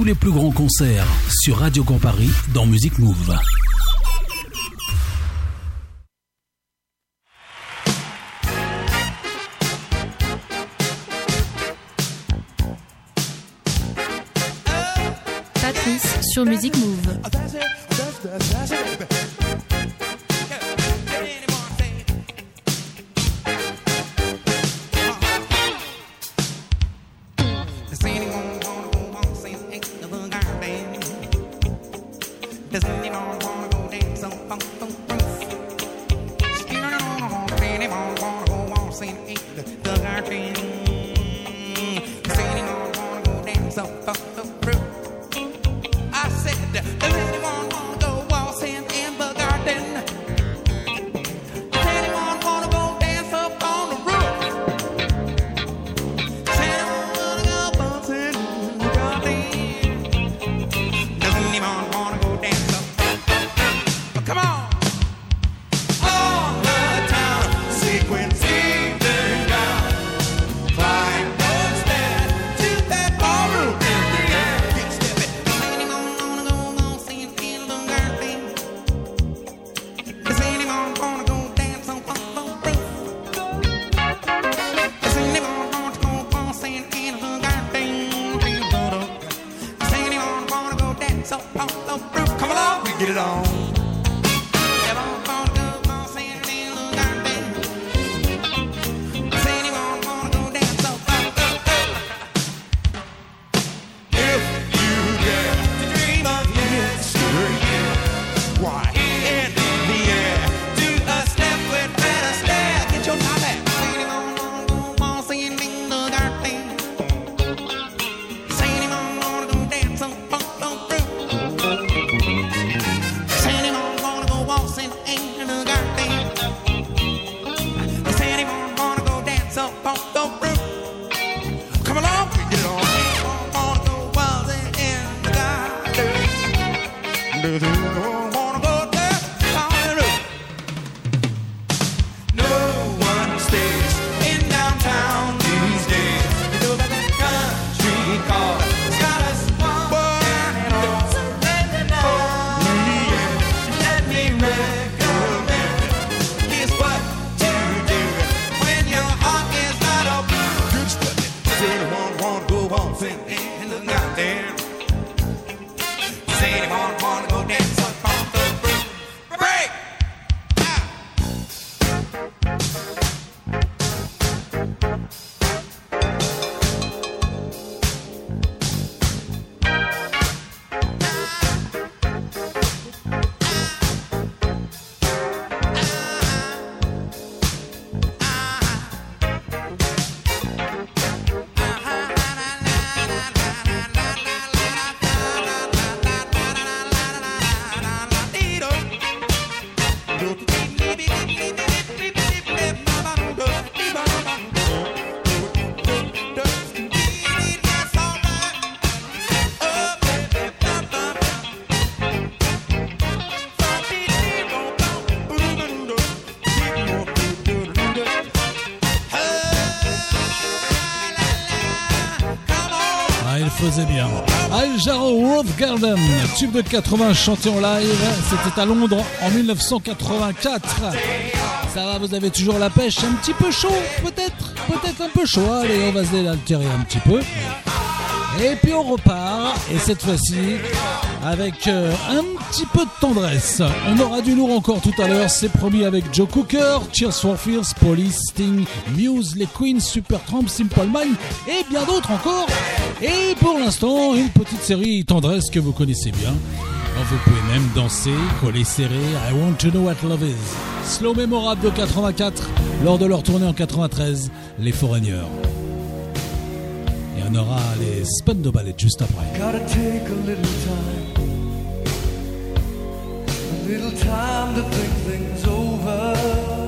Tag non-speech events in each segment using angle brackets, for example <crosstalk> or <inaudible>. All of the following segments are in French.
tous les plus grands concerts sur Radio Grand Paris dans Music Move. Patrice sur Music Move. something Garden, tube de 80 chanté en live. C'était à Londres en 1984. Ça va, vous avez toujours la pêche Un petit peu chaud, peut-être Peut-être un peu chaud. Allez, on va se délaltérer un petit peu. Et puis on repart. Et cette fois-ci, avec euh, un petit peu de tendresse. On aura du lourd encore tout à l'heure. C'est promis avec Joe Cooker, Cheers for Fears, Police, Sting, Muse, les Queens, Supertramp, Simple Mind et bien d'autres encore. Et pour l'instant, une petite série tendresse que vous connaissez bien. Vous pouvez même danser, coller serré. I want to know what love is. Slow mémorable de 84 lors de leur tournée en 93, les Foreigners. Et on aura les Spando Ballet juste après. Gotta take a little time, a little time to think things over.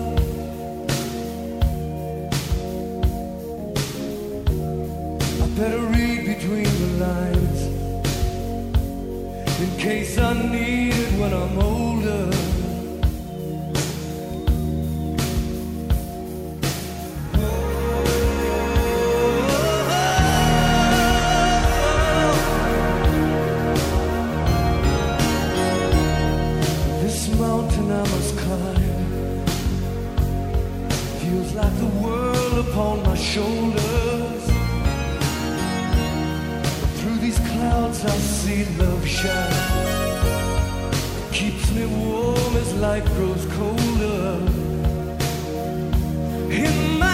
better read between the lines in case I need it when I'm older. This mountain I must climb feels like the world upon my shoulders. out, I see love shine. Keeps me warm as life grows colder. In my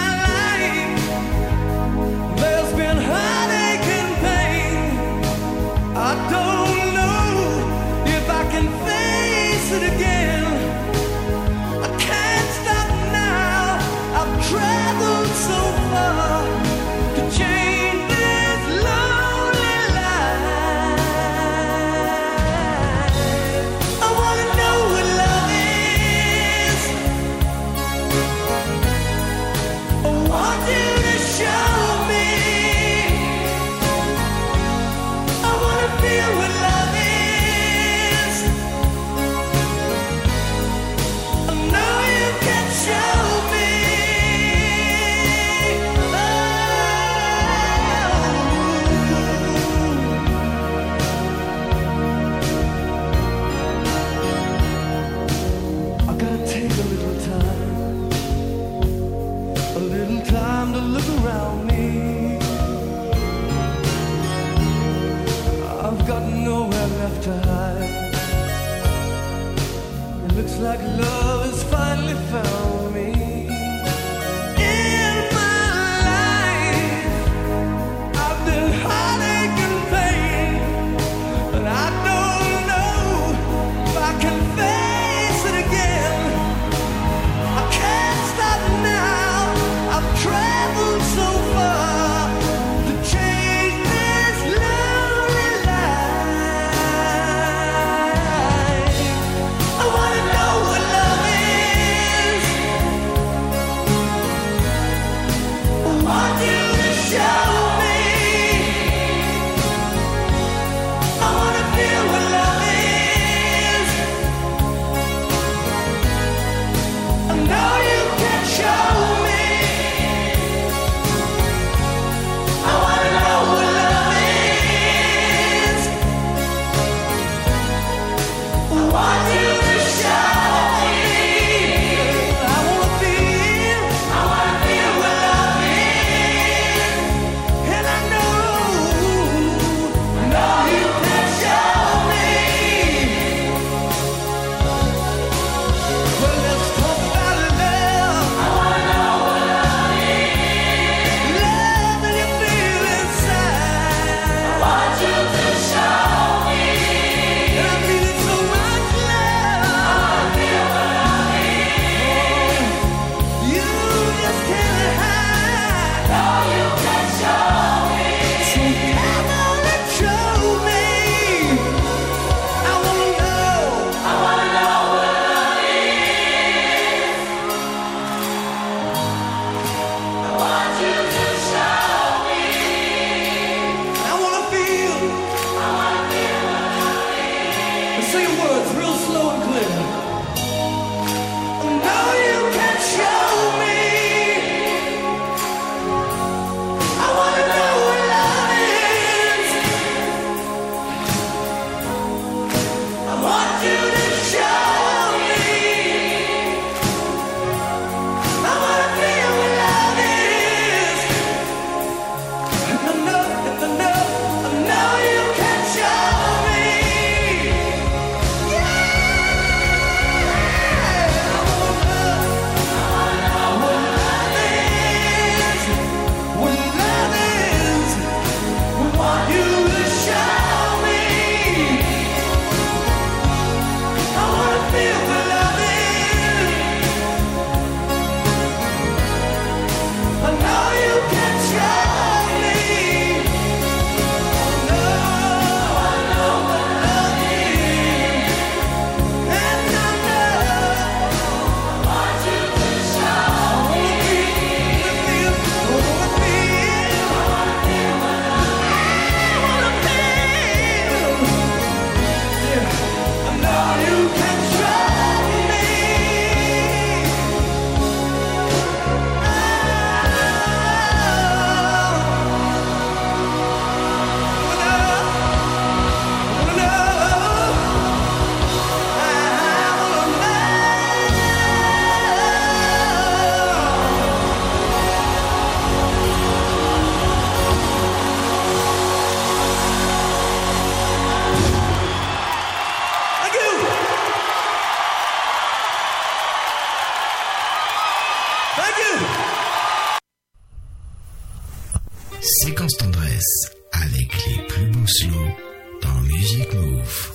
Avec les plus beaux slows dans Music Move.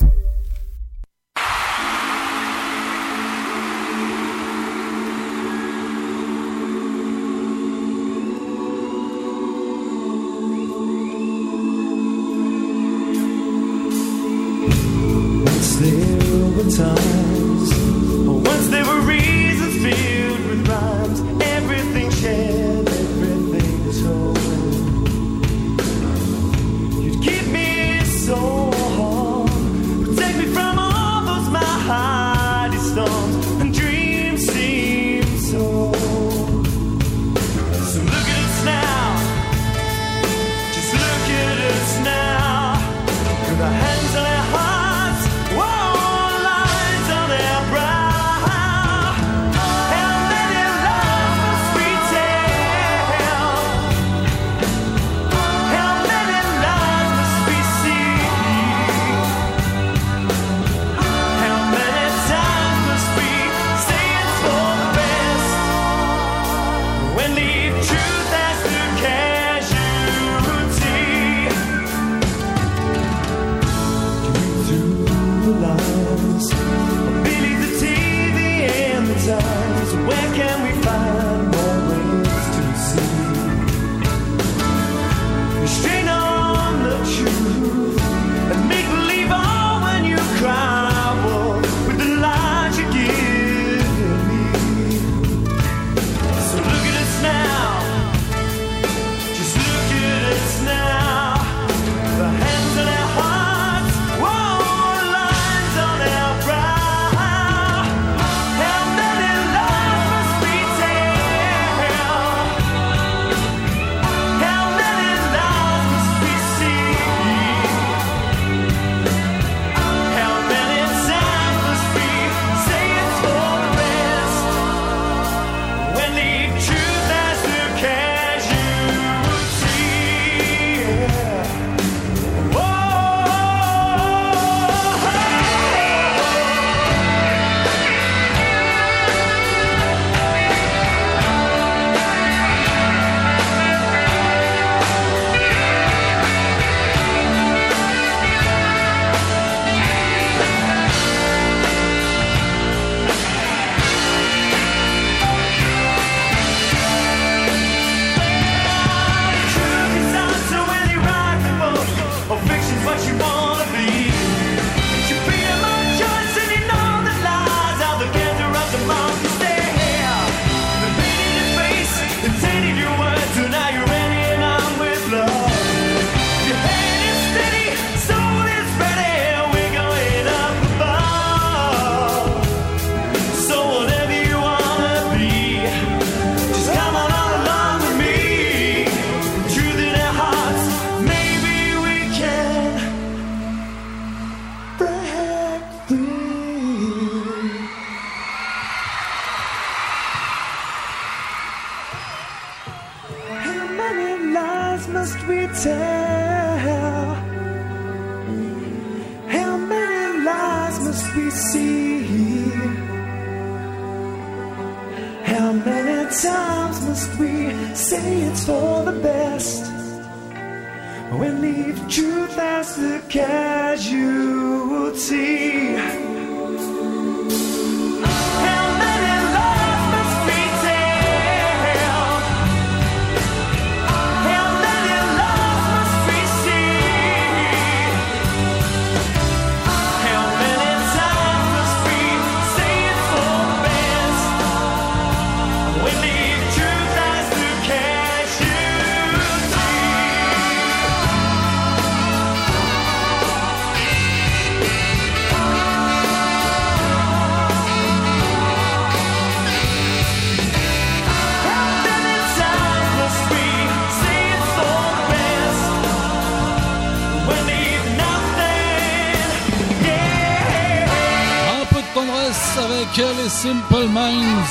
There were times, once there were reasons filled with rhymes.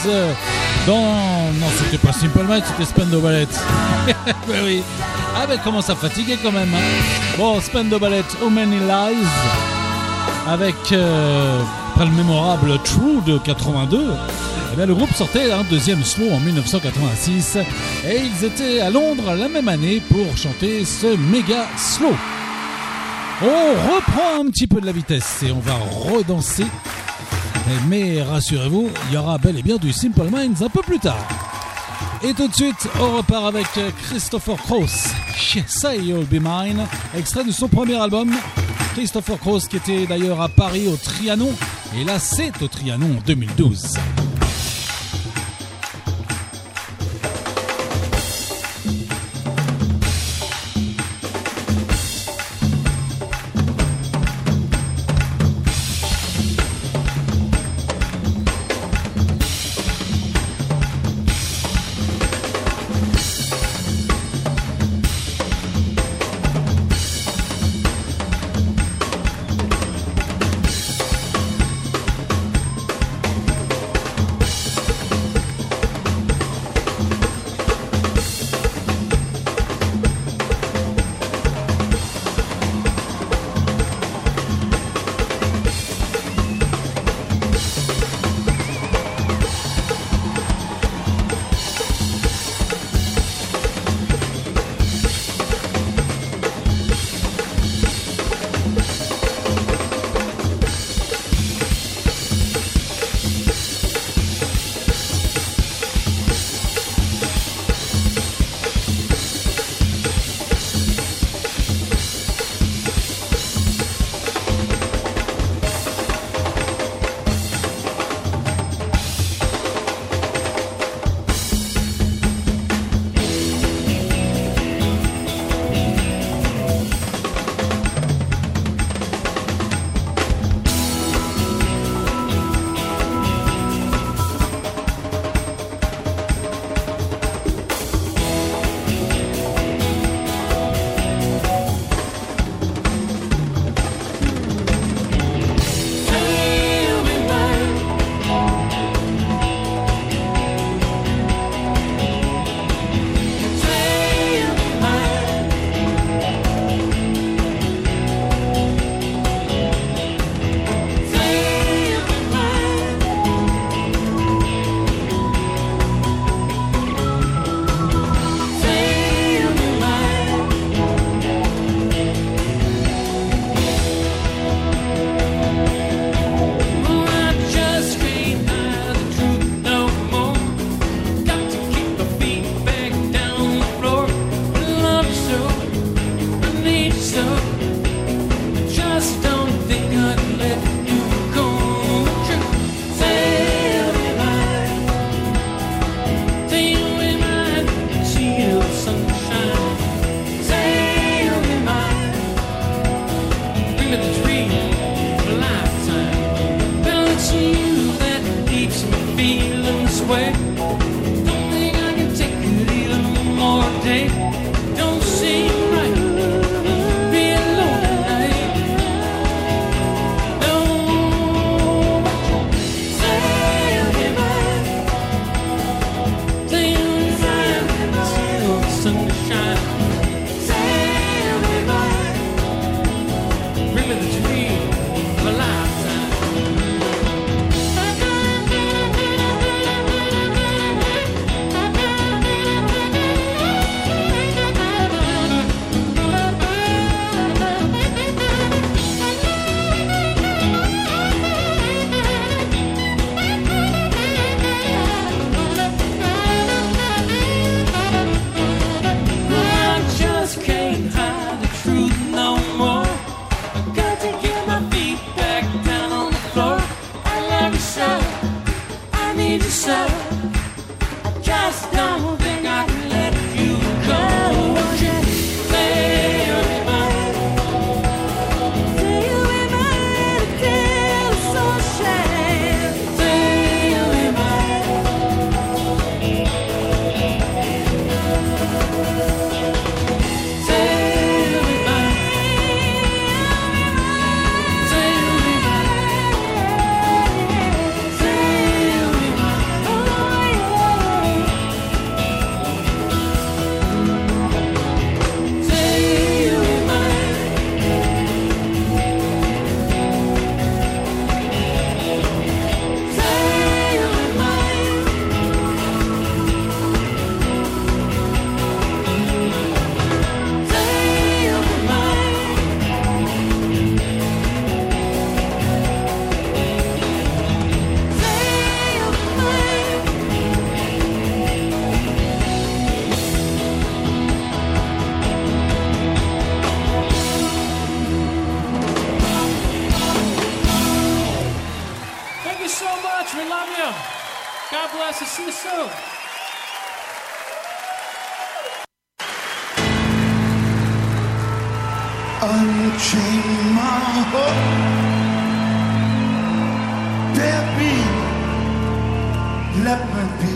Euh, dans. Non, c'était pas Simple Minds, c'était Spendo Ballet. <laughs> ben oui. Ah, ben commence à fatiguer quand même. Hein. Bon, Spendo Ballet, How Many Lies Avec. Euh, le mémorable True de 82. Eh bien, le groupe sortait un deuxième slow en 1986 et ils étaient à Londres la même année pour chanter ce méga slow. On reprend un petit peu de la vitesse et on va redanser mais rassurez-vous, il y aura bel et bien du Simple Minds un peu plus tard. Et tout de suite, on repart avec Christopher Cross, Say You'll Be Mine, extrait de son premier album. Christopher Cross qui était d'ailleurs à Paris au Trianon, et là c'est au Trianon en 2012. Unchain my baby. Let me be.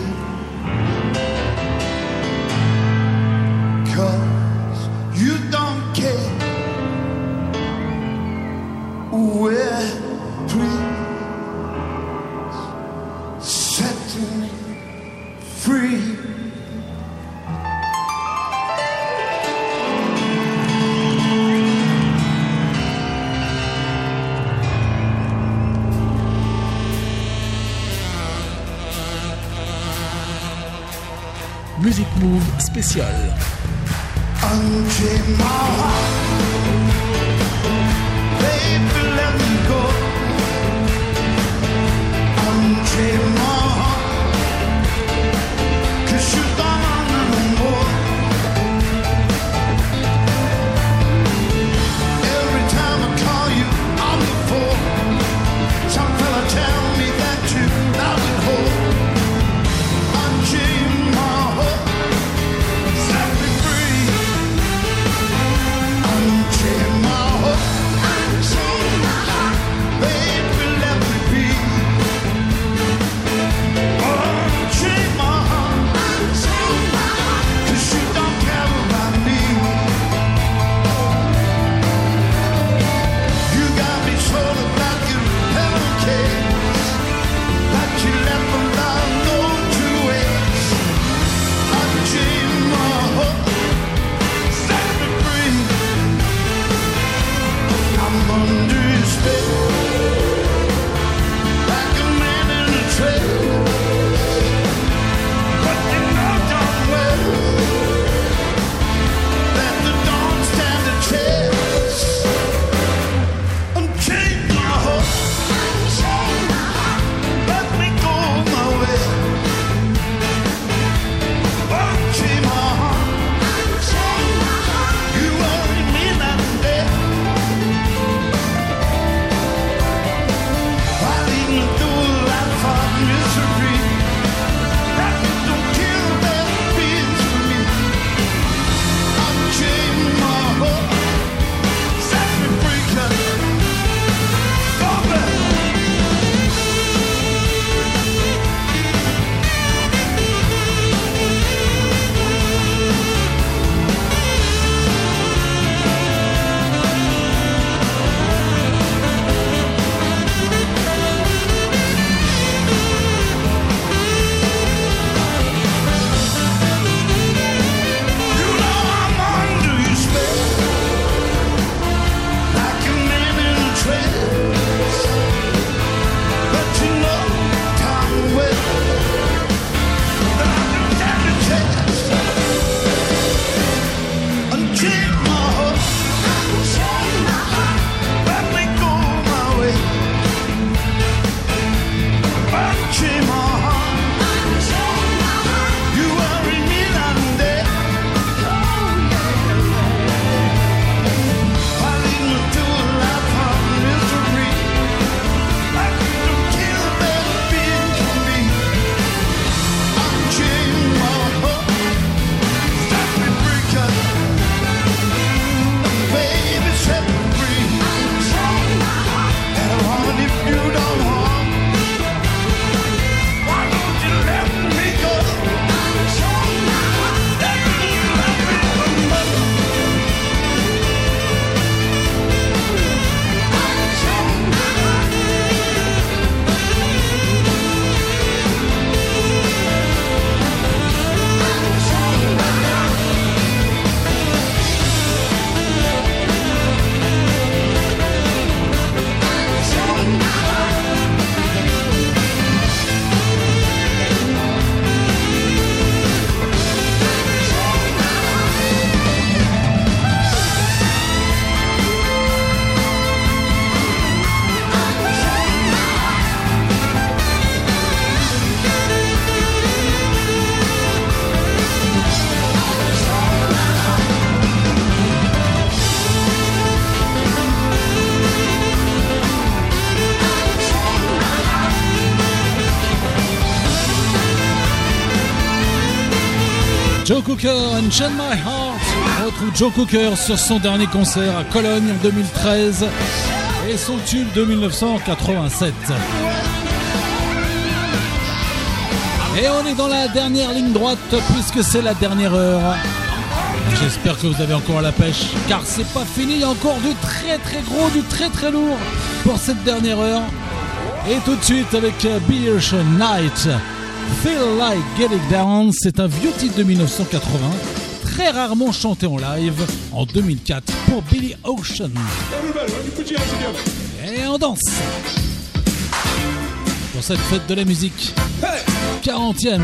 My Heart. On retrouve Joe Cooker sur son dernier concert à Cologne en 2013 et son tube de 1987. Et on est dans la dernière ligne droite puisque c'est la dernière heure. J'espère que vous avez encore la pêche car c'est pas fini, il y a encore du très très gros, du très très lourd pour cette dernière heure. Et tout de suite avec euh, Beershire Night. Feel Like Getting Down, c'est un vieux titre de 1980 très rarement chanté en live en 2004 pour Billy Ocean. Et on danse Pour cette fête de la musique, 40e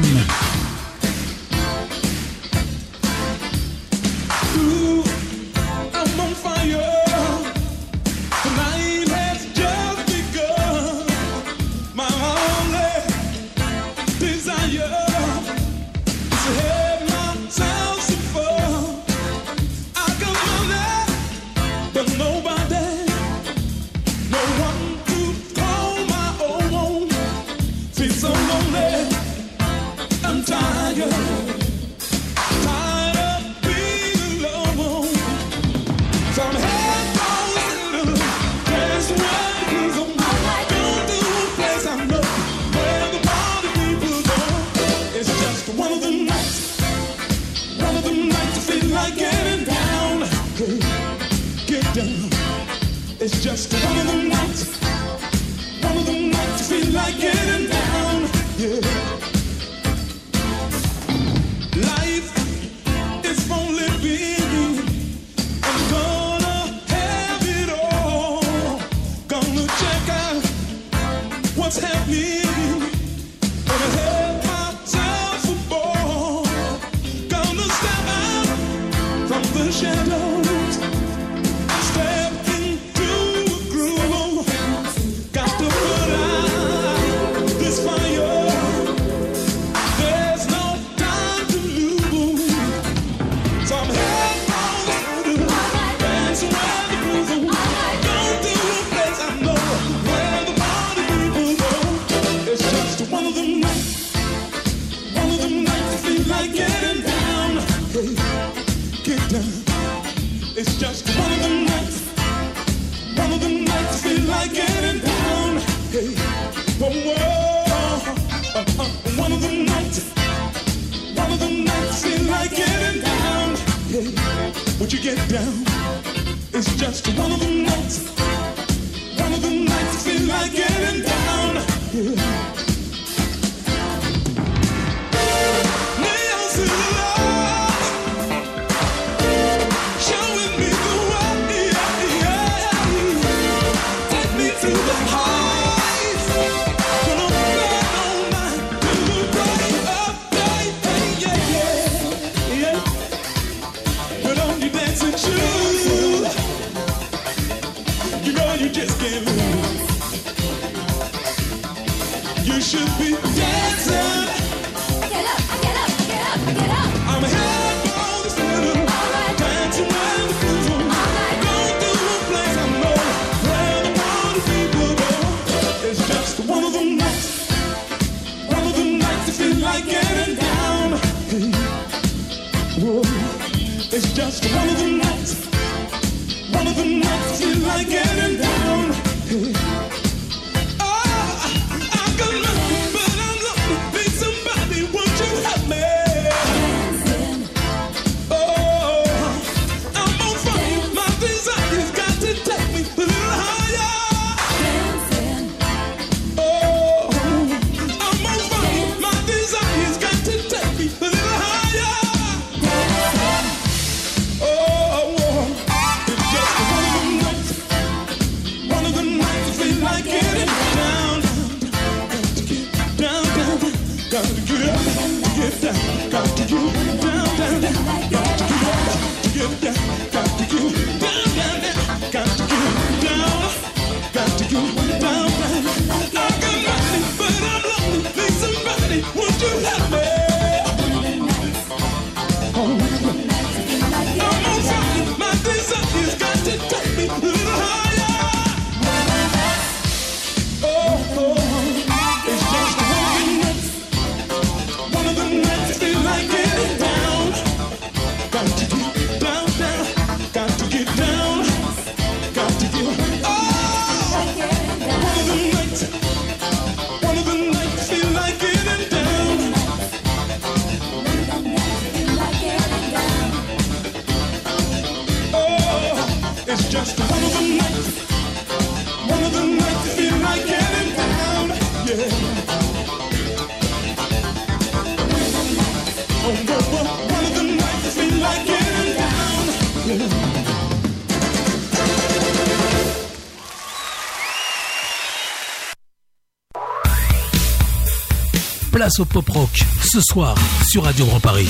place au pop rock ce soir sur Radio Grand Paris.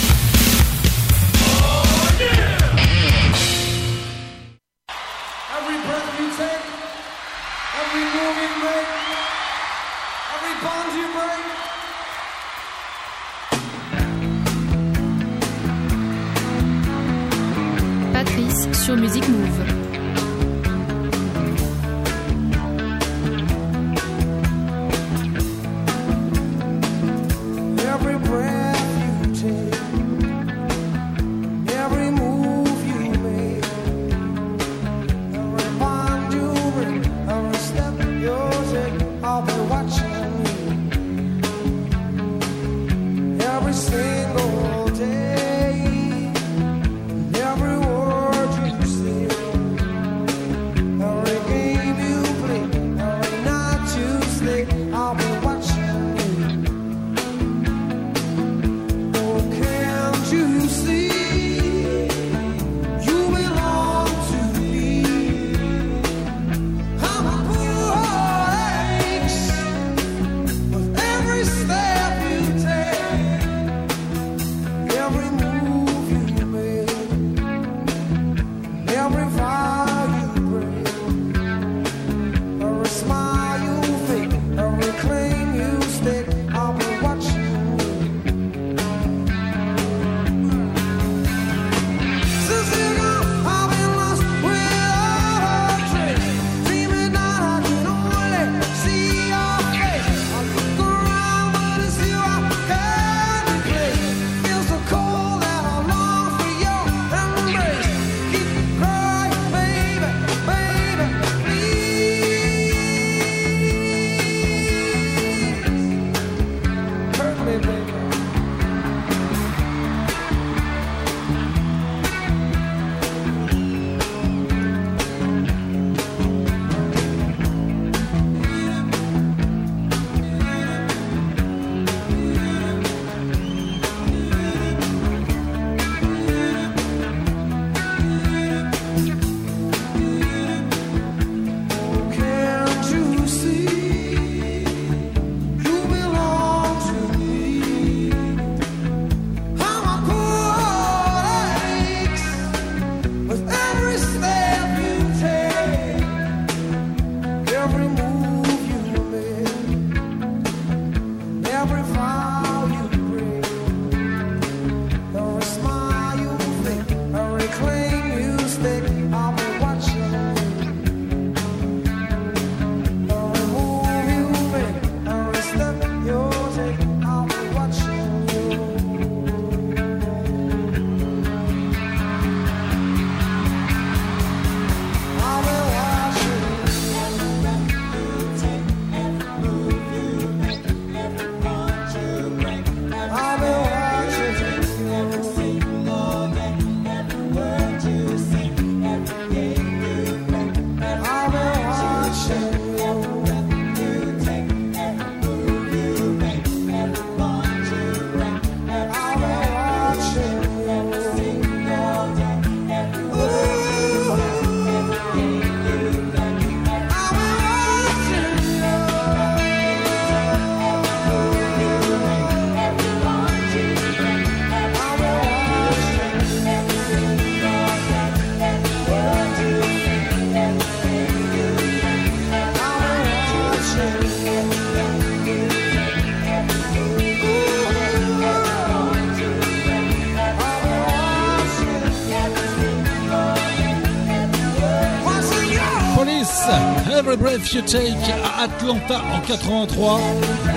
Take à Atlanta en 83.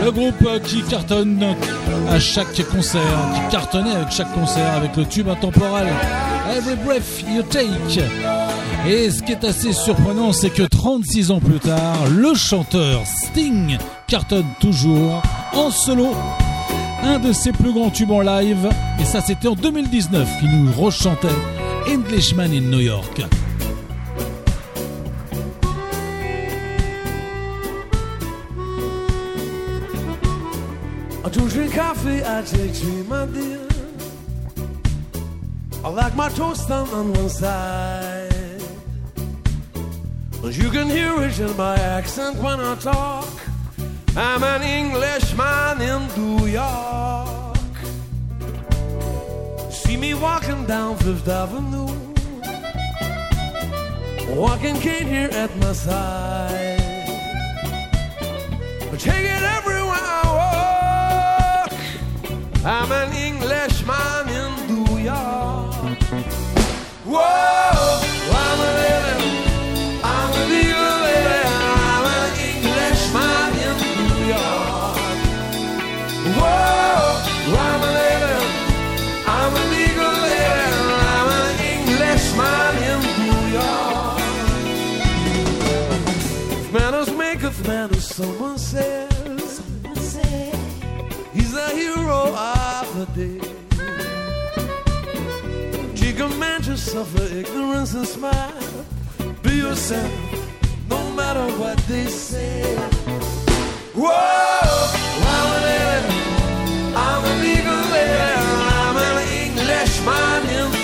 Le groupe euh, qui cartonne à chaque concert, qui cartonnait avec chaque concert avec le tube intemporel Every Breath You Take. Et ce qui est assez surprenant, c'est que 36 ans plus tard, le chanteur Sting cartonne toujours en solo un de ses plus grands tubes en live. Et ça, c'était en 2019 qu'il nous rechantait Englishman in New York. Don't drink coffee, I take tea, my dear. I like my toast done on one side. You can hear it in my accent when I talk. I'm an Englishman in New York. See me walking down Fifth Avenue. Walking cane here at my side. I take I'm an Englishman in New York. Whoa, suffer ignorance and smile. Be yourself, no matter what they say. Whoa, I'm a lady, I'm a legal lady, I'm an Englishman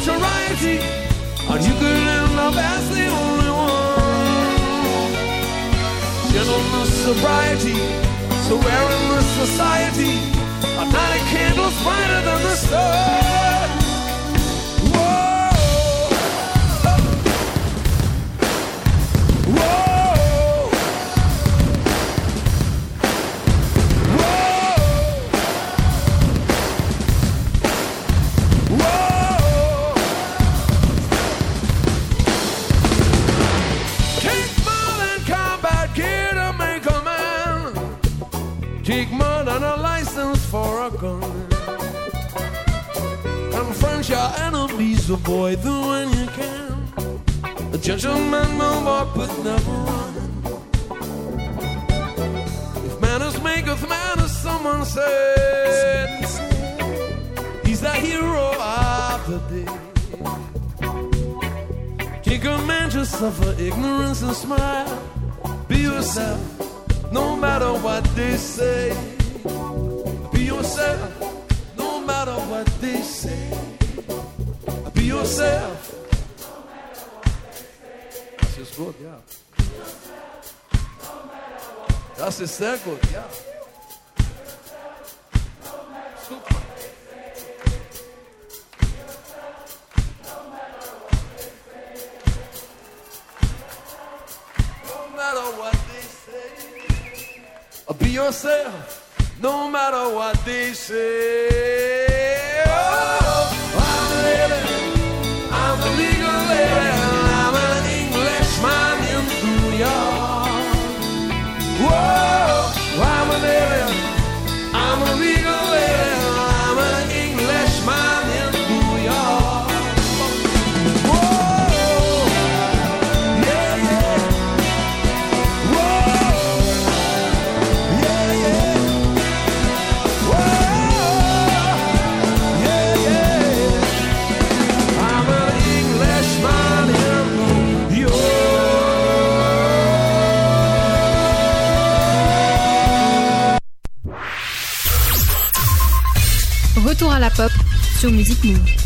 notoriety, and you could end up as the only one. Gentleness, sobriety, so rare in this society, a night a candle's brighter than the sun. Boy, do when you can. A gentleman will walk but never run. If manners maketh manners, someone said. He's the hero of the day. Take a man to suffer ignorance and smile. Be yourself, no matter what they say. Be yourself, no matter what they say. Yourself. Das ist gut, ja. Das ist sehr gut, ja. No matter what they say, be yourself. No matter what they say. Sur Music Move.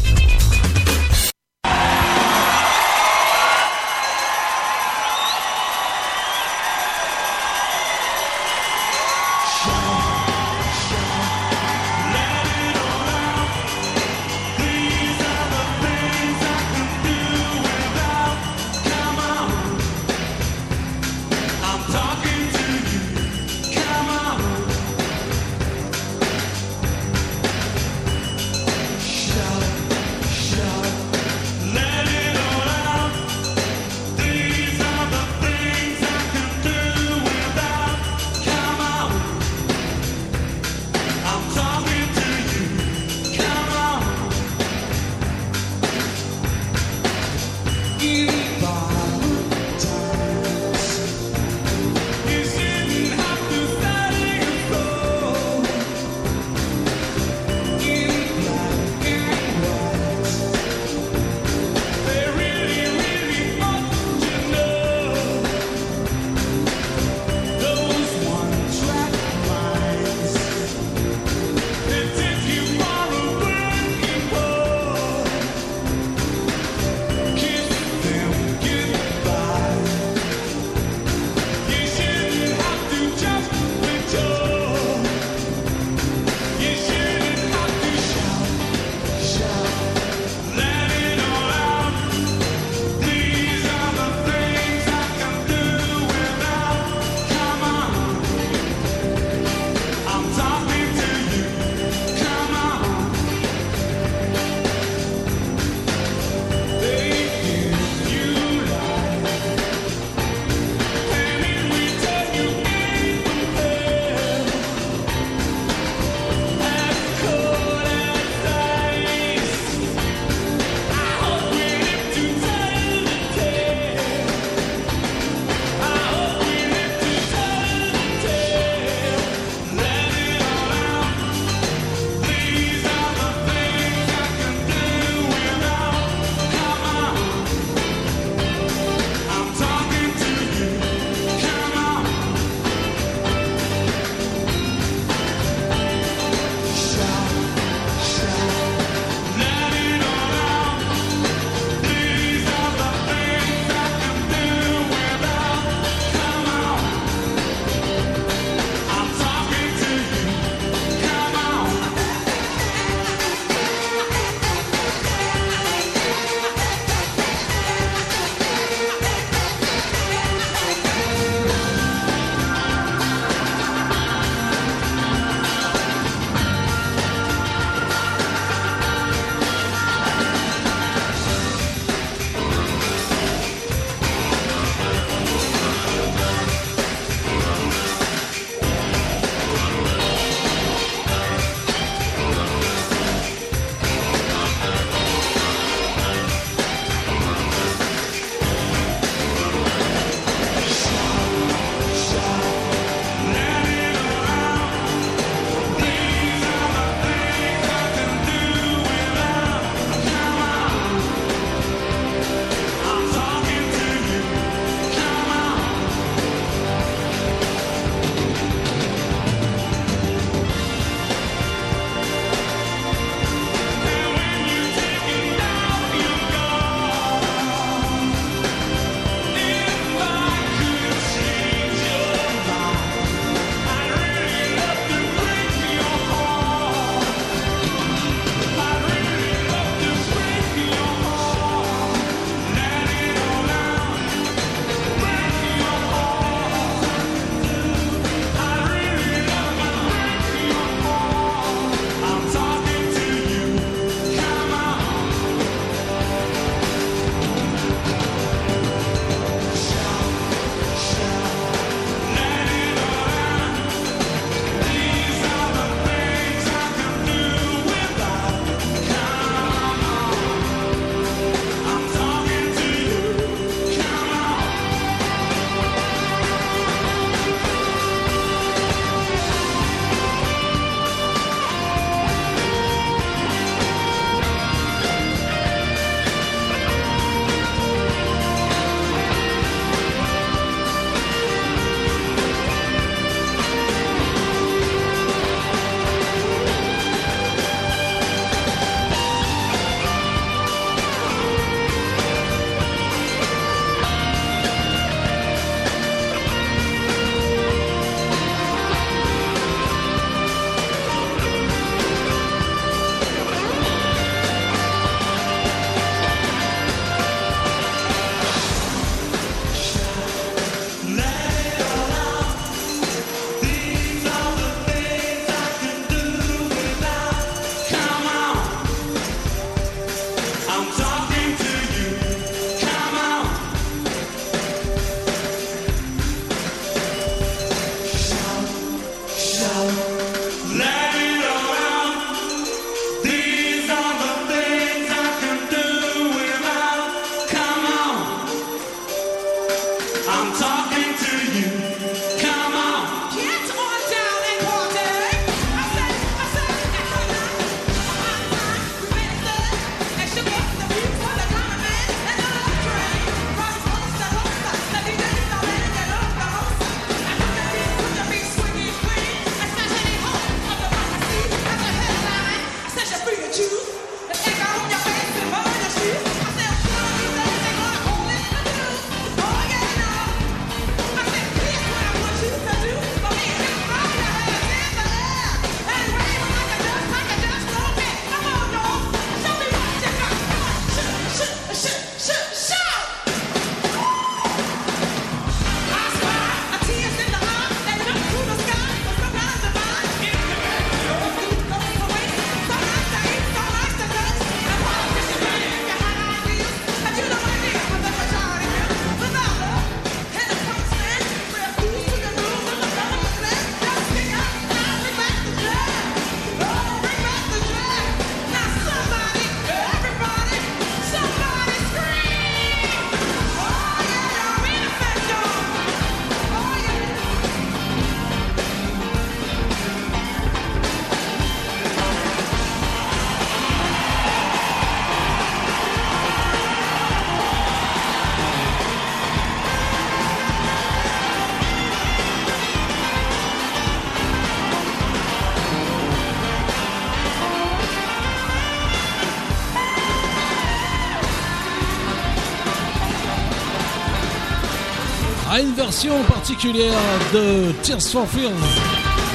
Version particulière de Tears for Fears.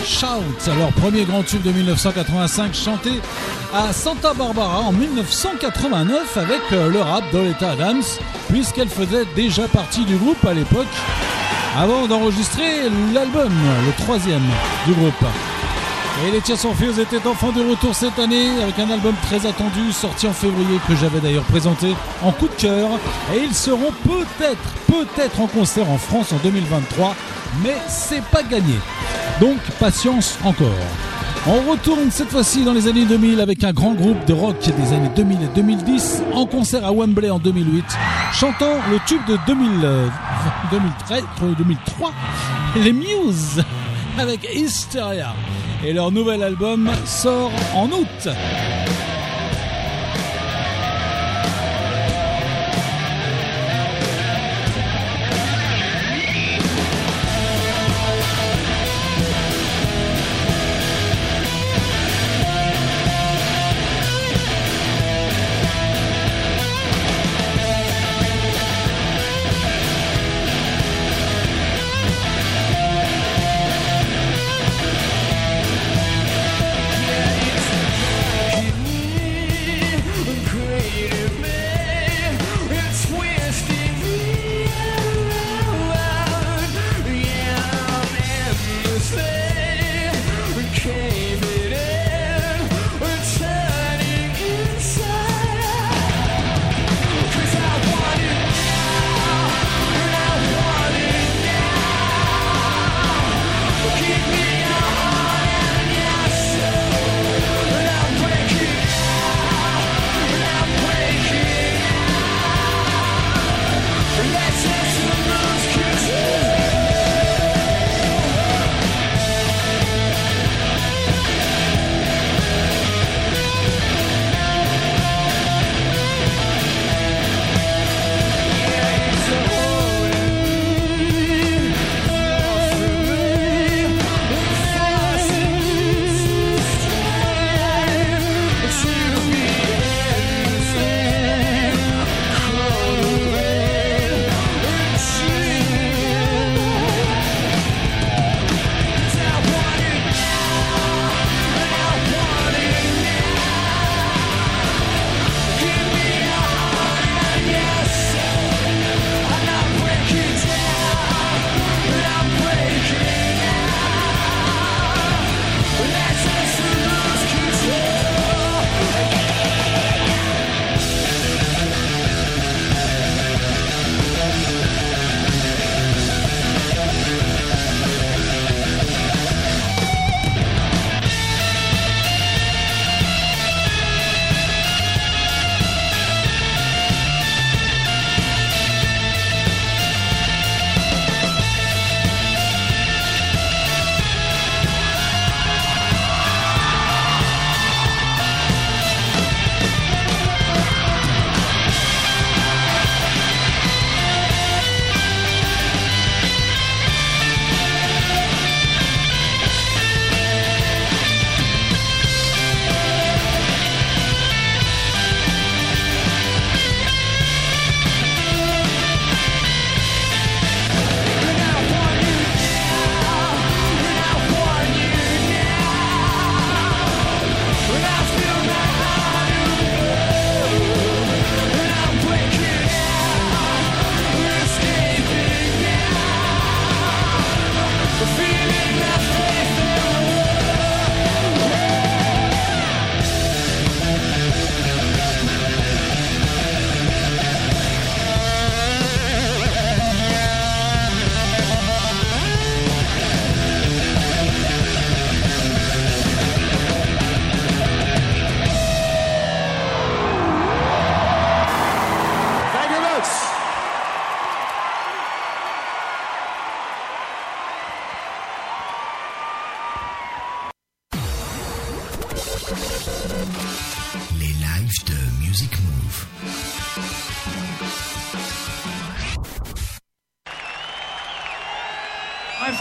Shout, leur premier grand tube de 1985, chanté à Santa Barbara en 1989 avec euh, le rap d'Oleta Adams, puisqu'elle faisait déjà partie du groupe à l'époque, avant d'enregistrer l'album, le troisième du groupe. Et les Tears for Fears étaient enfin de retour cette année avec un album très attendu sorti en février que j'avais d'ailleurs présenté en coup de cœur. Et ils seront peut-être, peut-être en concert en France en 2023, mais c'est pas gagné. Donc patience encore. On retourne cette fois-ci dans les années 2000 avec un grand groupe de rock des années 2000 et 2010 en concert à Wembley en 2008, chantant le tube de 2000, euh, 2013, 2003, les Muse avec Hysteria. Et leur nouvel album sort en août.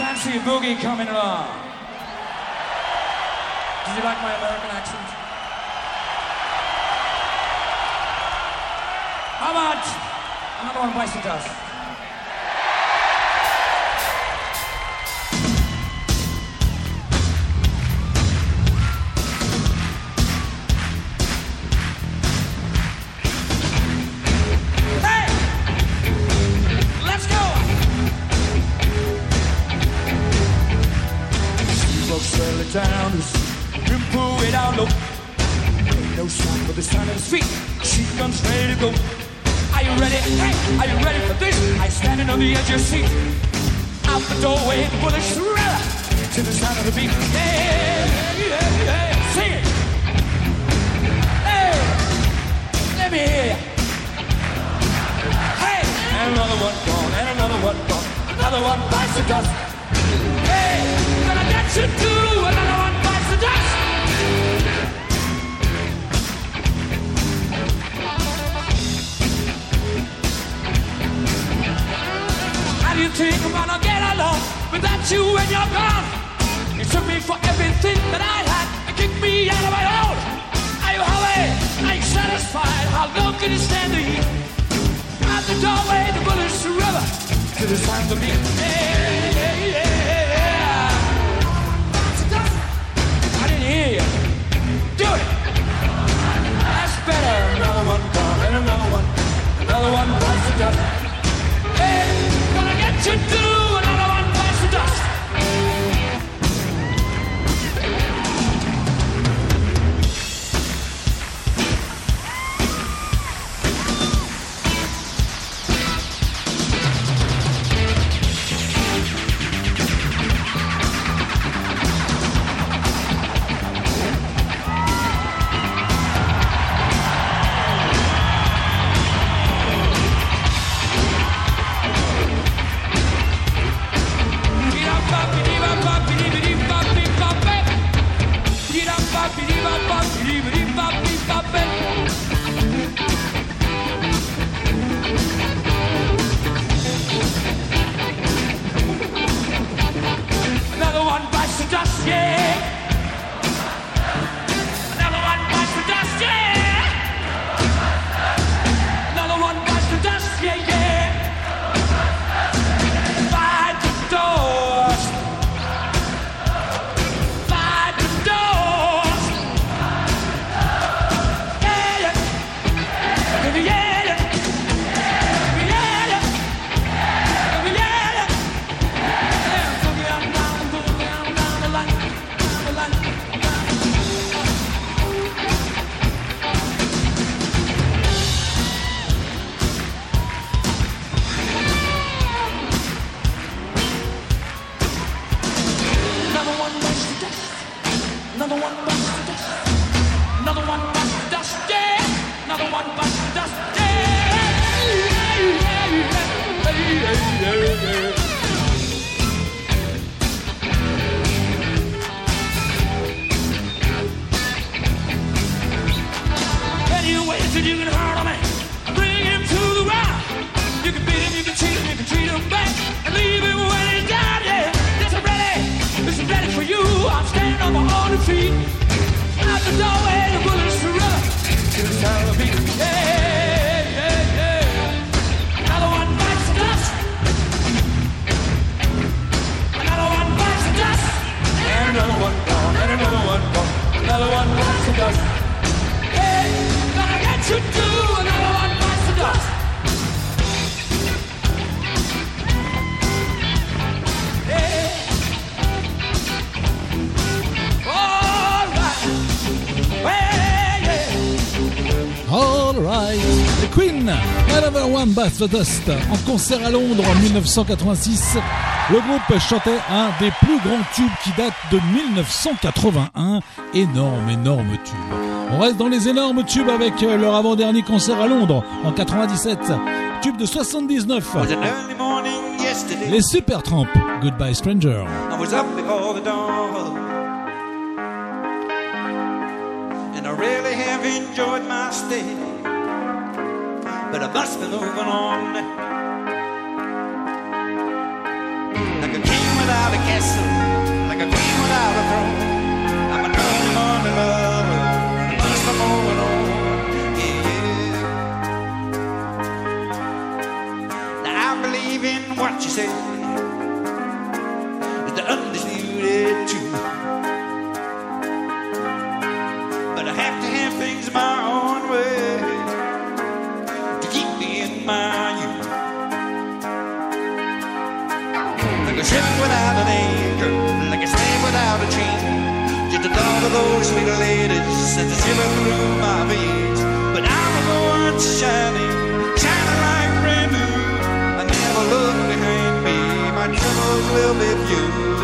A boogie coming along. Did you like my American accent? How about another one bites this Rimpo way down low. Ain't no sign for the sound of his feet. She comes ready to go. Are you ready? Hey, are you ready for this? I standing on the edge of your seat. Out the doorway, bullets rather to the sound of the beat. Yeah, yeah, yeah. Sing it. Hey, let me hear ya. Hey, and another one gone, and another one gone, another one bites the dust. Another one bites the dust. You think I'm gonna get along without you when you're gone? You took me for everything that I had and kicked me out of my own. Are you happy? Are you satisfied? How long can you stand the heat? The doorway, the bullets to river to the sound of me. The Dust, en concert à Londres en 1986. Le groupe chantait un des plus grands tubes qui date de 1981. Énorme, énorme tube. On reste dans les énormes tubes avec euh, leur avant-dernier concert à Londres en 97. Tube de 79. was an early morning yesterday. Les Super Tramp, Goodbye Stranger. I was up before the dawn. And I really have enjoyed my stay. But I must be moving on. Like a king without a castle, like a queen without a throne. I'm an early morning lover. I must be moving on. Yeah, yeah. Now I believe in what you say those sweet ladies said the chilling through my veins. But I'm the one shining, shining like brand new. I never look behind me, my troubles will be few.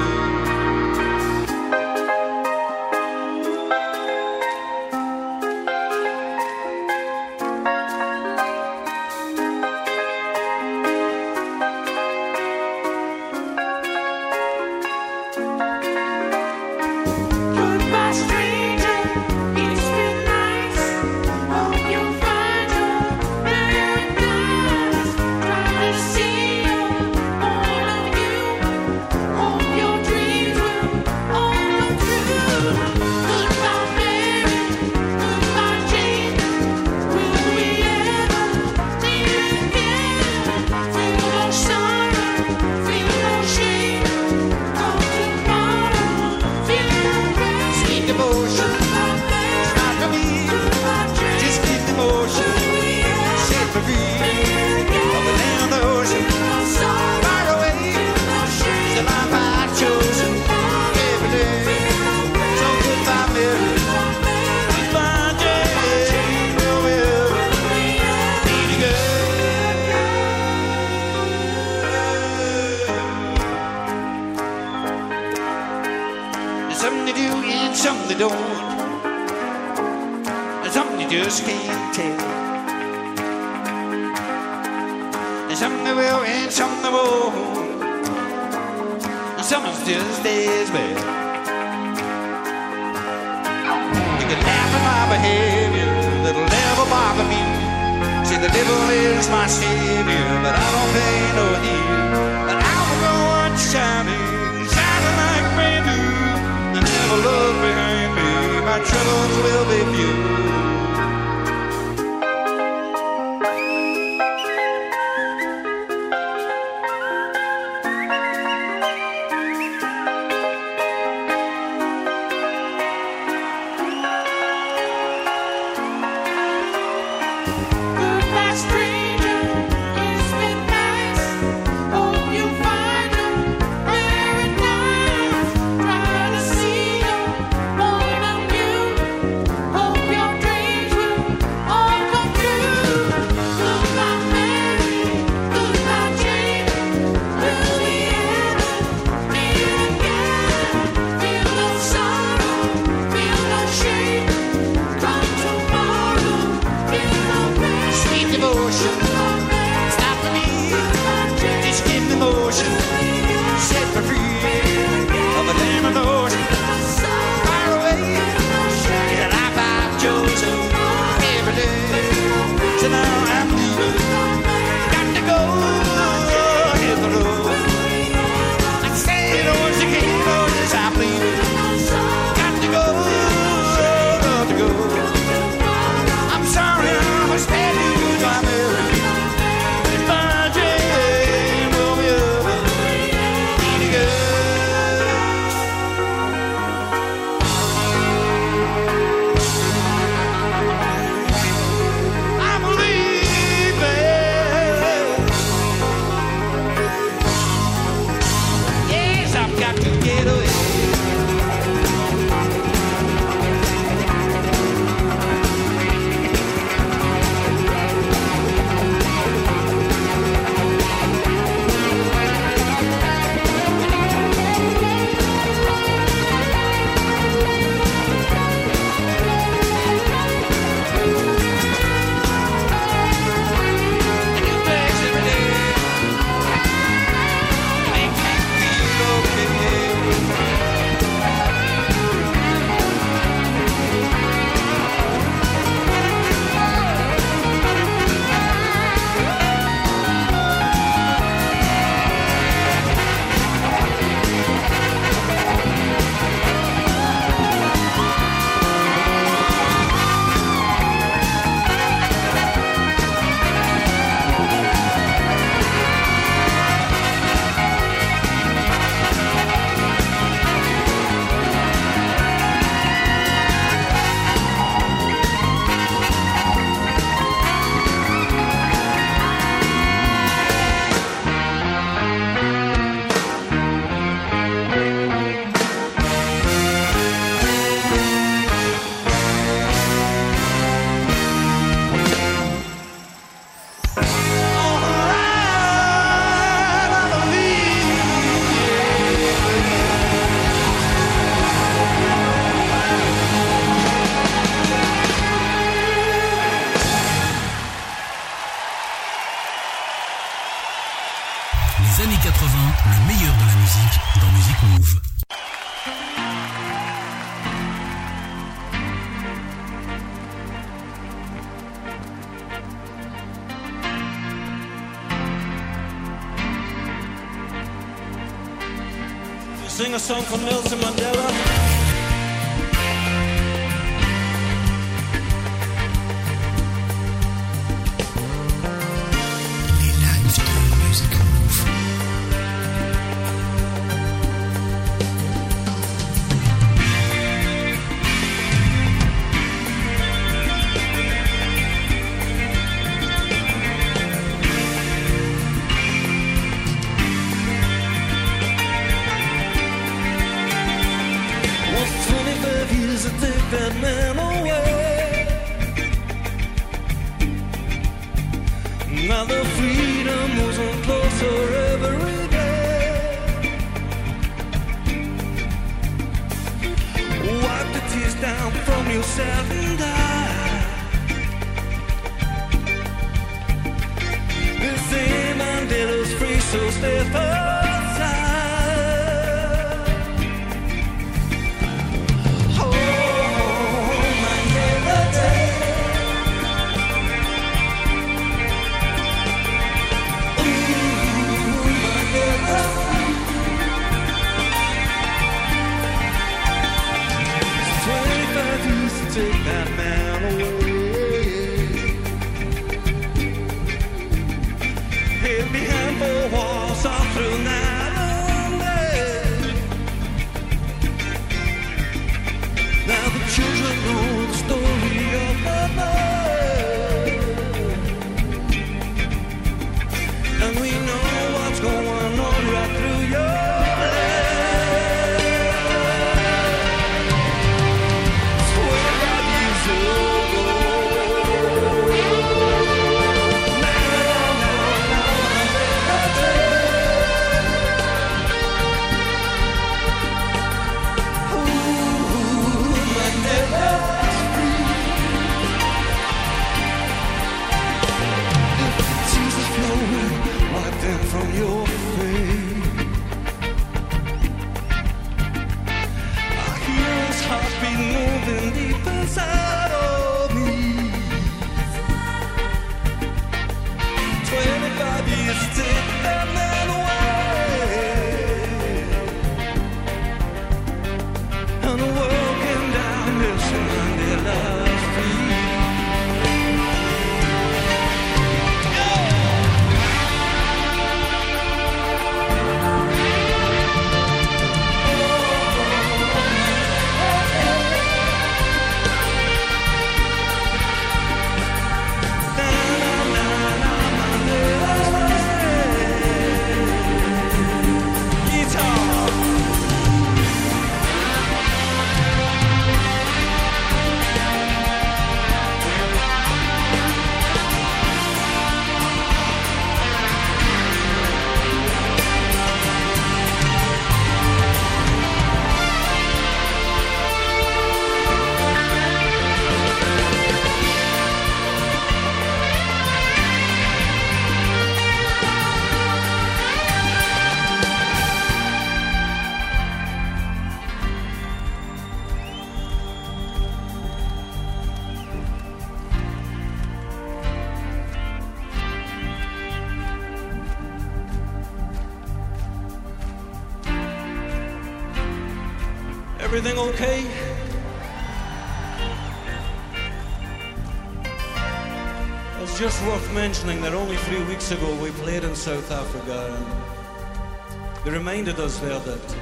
South Africa and they reminded us there that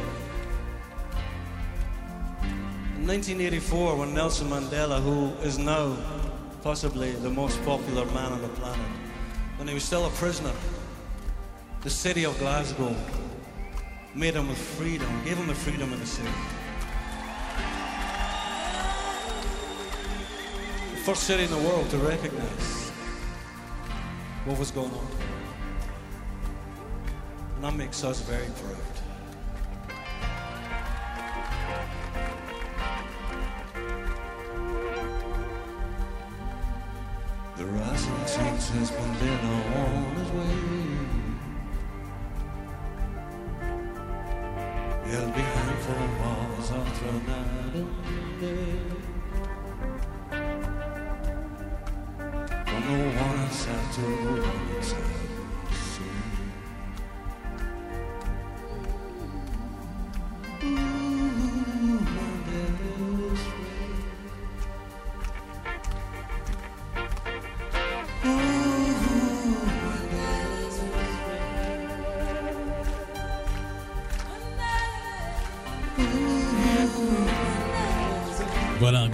in 1984 when Nelson Mandela, who is now possibly the most popular man on the planet, when he was still a prisoner, the city of Glasgow made him with freedom, gave him the freedom of the city. The first city in the world to recognize what was going on. And that makes us very proud. The rising sun says Mandela on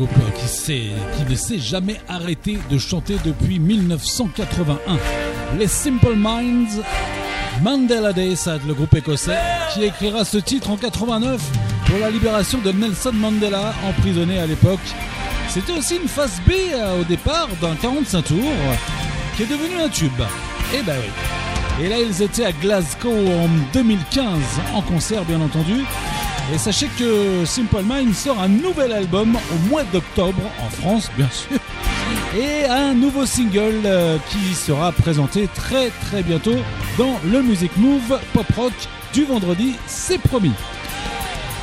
qui, ne s'est jamais arrêté de chanter depuis 1981. Les Simple Minds, Mandela Day, le groupe écossais, qui écrira ce titre en 89 pour la libération de Nelson Mandela, emprisonné à l'époque. C'était aussi une phase B euh, au départ d'un 45 tours, qui est devenu un tube. Et ben oui. Et là, ils étaient à Glasgow en 2015, en concert bien entendu. Et sachez que Simple Minds sort un nouvel album au mois d'octobre, en France bien sûr, et un nouveau single euh, qui sera présenté très très bientôt dans le Music Move Pop Rock du vendredi, c'est promis.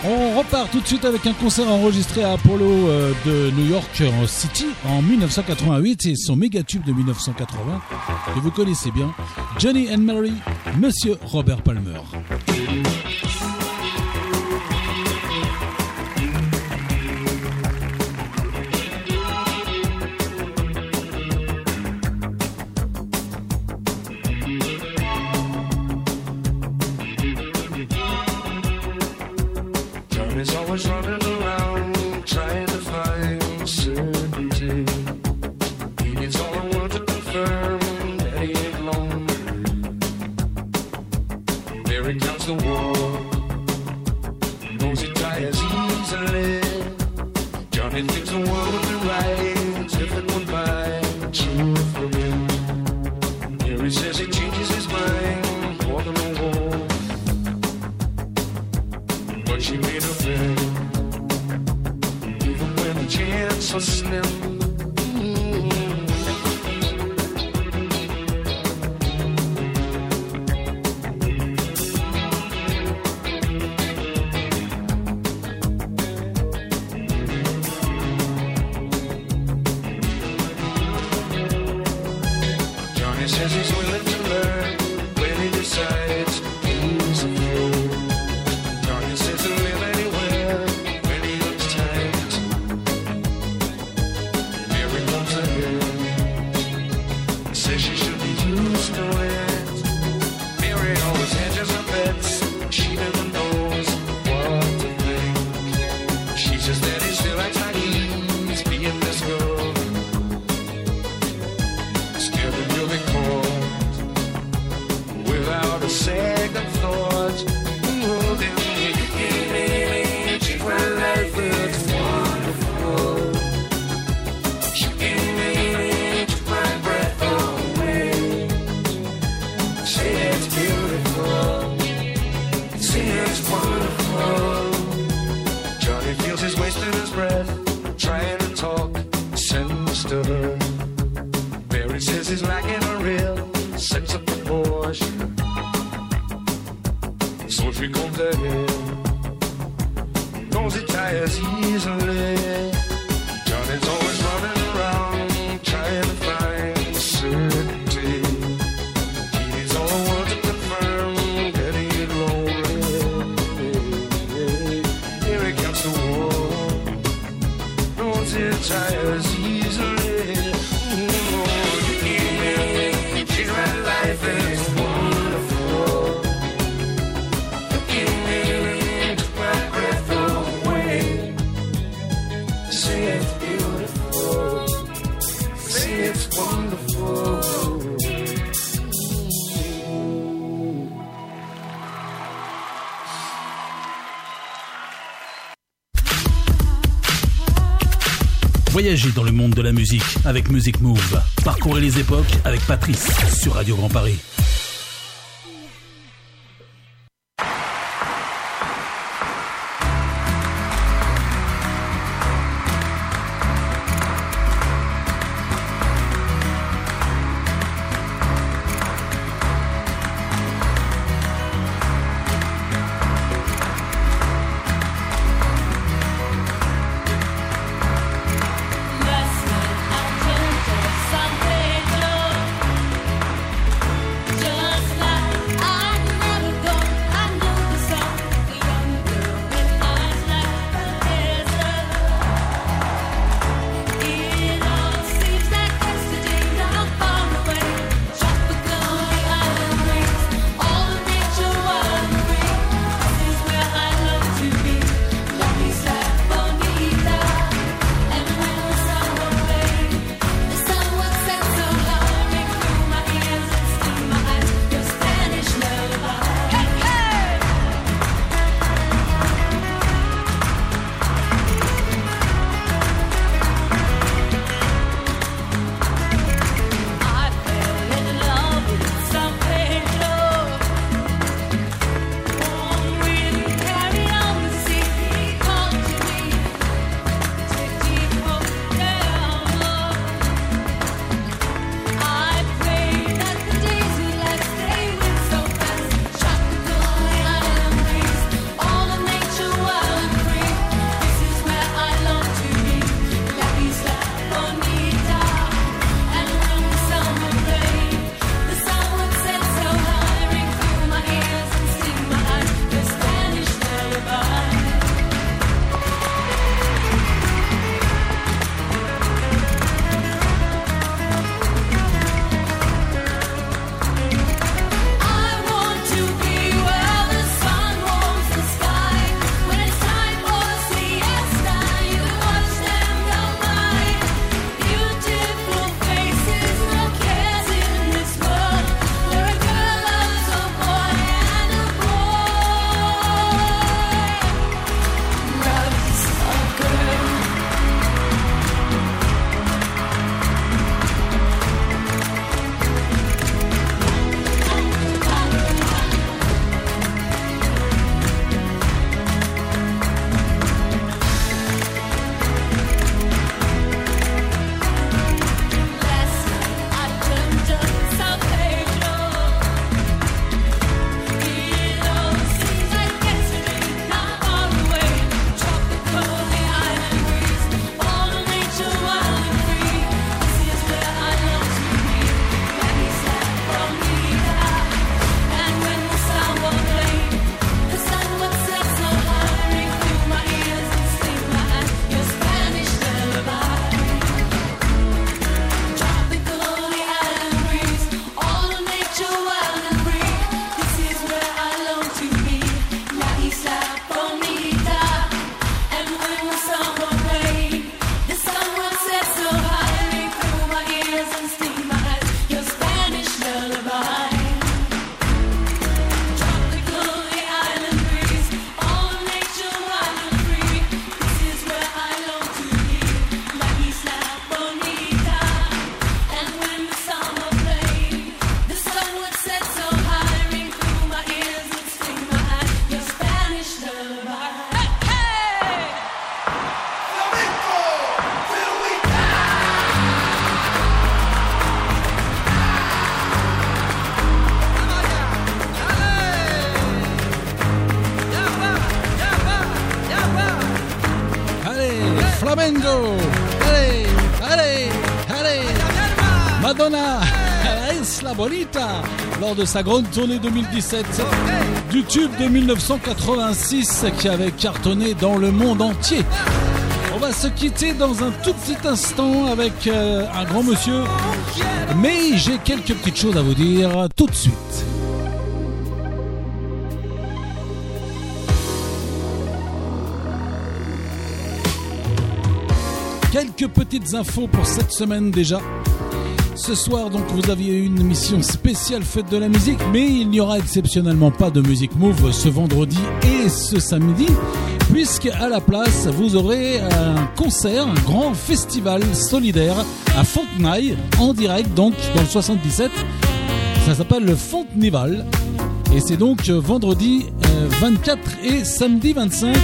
On repart tout de suite avec un concert enregistré à Apollo euh, de New York City en 1988 et son méga tube de 1980 que vous connaissez bien, Johnny and Mary, Monsieur Robert Palmer. Voyagez dans le monde de la musique avec Music Move. Parcourez les époques avec Patrice sur Radio Grand Paris. De sa grande tournée 2017, du tube de 1986 qui avait cartonné dans le monde entier. On va se quitter dans un tout petit instant avec euh, un grand monsieur, mais j'ai quelques petites choses à vous dire tout de suite. Quelques petites infos pour cette semaine déjà. Ce soir, donc, vous aviez une émission spéciale fête de la musique, mais il n'y aura exceptionnellement pas de Music Move ce vendredi et ce samedi, puisque à la place, vous aurez un concert, un grand festival solidaire à Fontenay, en direct, donc, dans le 77. Ça s'appelle le Fontenival. Et c'est donc euh, vendredi euh, 24 et samedi 25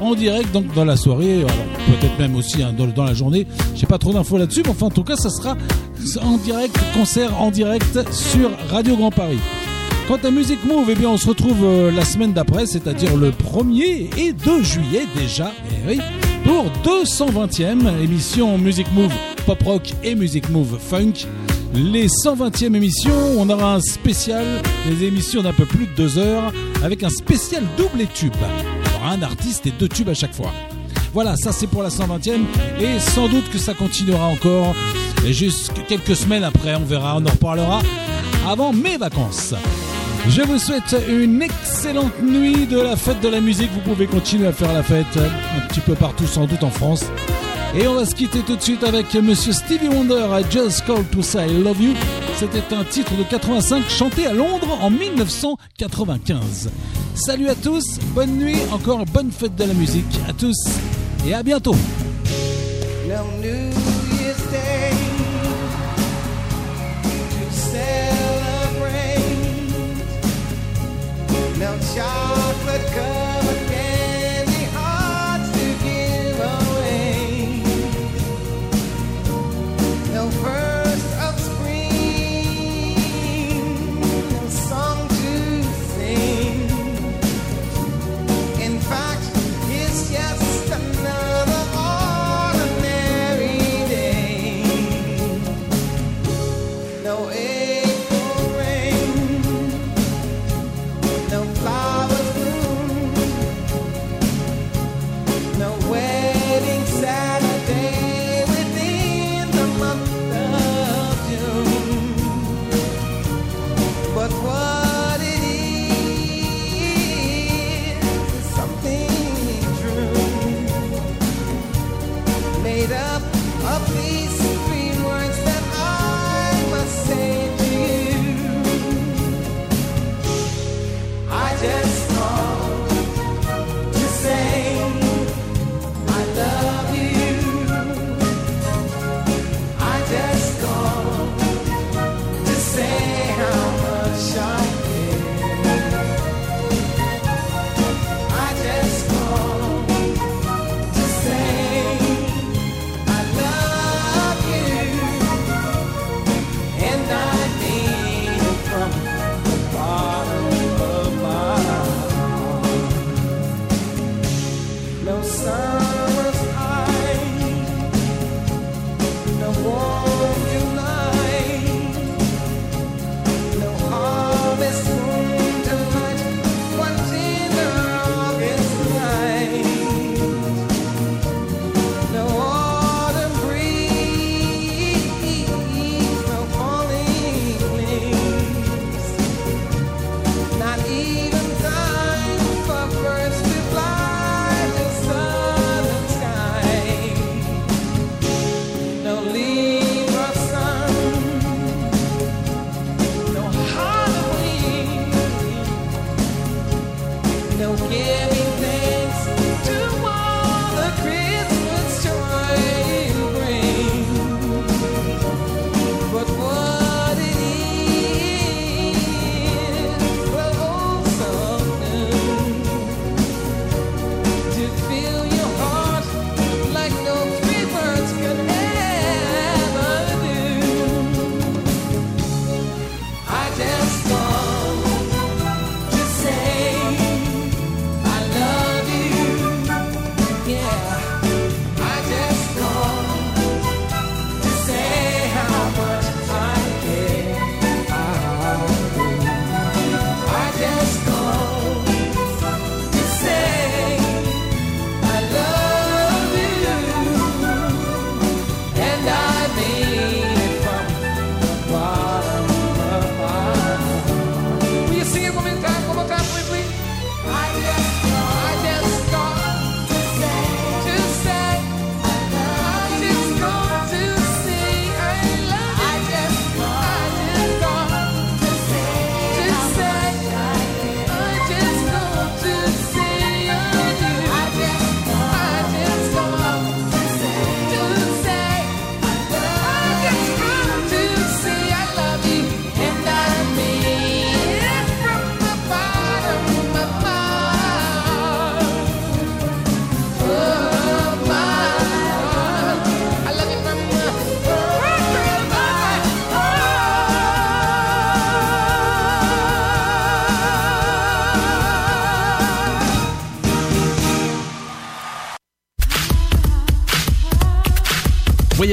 en direct donc dans la soirée, peut-être même aussi hein, dans, dans la journée. J'ai pas trop d'infos là-dessus, mais enfin en tout cas ça sera en direct, concert en direct sur Radio Grand Paris. Quant à Music Move, eh bien on se retrouve euh, la semaine d'après, c'est-à-dire le 1er et 2 juillet déjà, eh oui, pour 220e émission Music Move Pop Rock et Music Move Funk. Les 120e émissions, on aura un spécial, des émissions d'un peu plus de deux heures, avec un spécial double tube. Il y aura un artiste et deux tubes à chaque fois. Voilà, ça c'est pour la 120e, et sans doute que ça continuera encore, et juste quelques semaines après, on verra, on en reparlera, avant mes vacances. Je vous souhaite une excellente nuit de la fête de la musique. Vous pouvez continuer à faire la fête un petit peu partout, sans doute en France. Et on va se quitter tout de suite avec Monsieur Stevie Wonder I Just Called to Say I Love You. C'était un titre de 85 chanté à Londres en 1995. Salut à tous, bonne nuit, encore bonne fête de la musique à tous et à bientôt.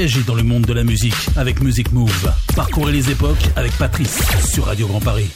Voyagez dans le monde de la musique avec Music Move. Parcourez les époques avec Patrice sur Radio Grand Paris.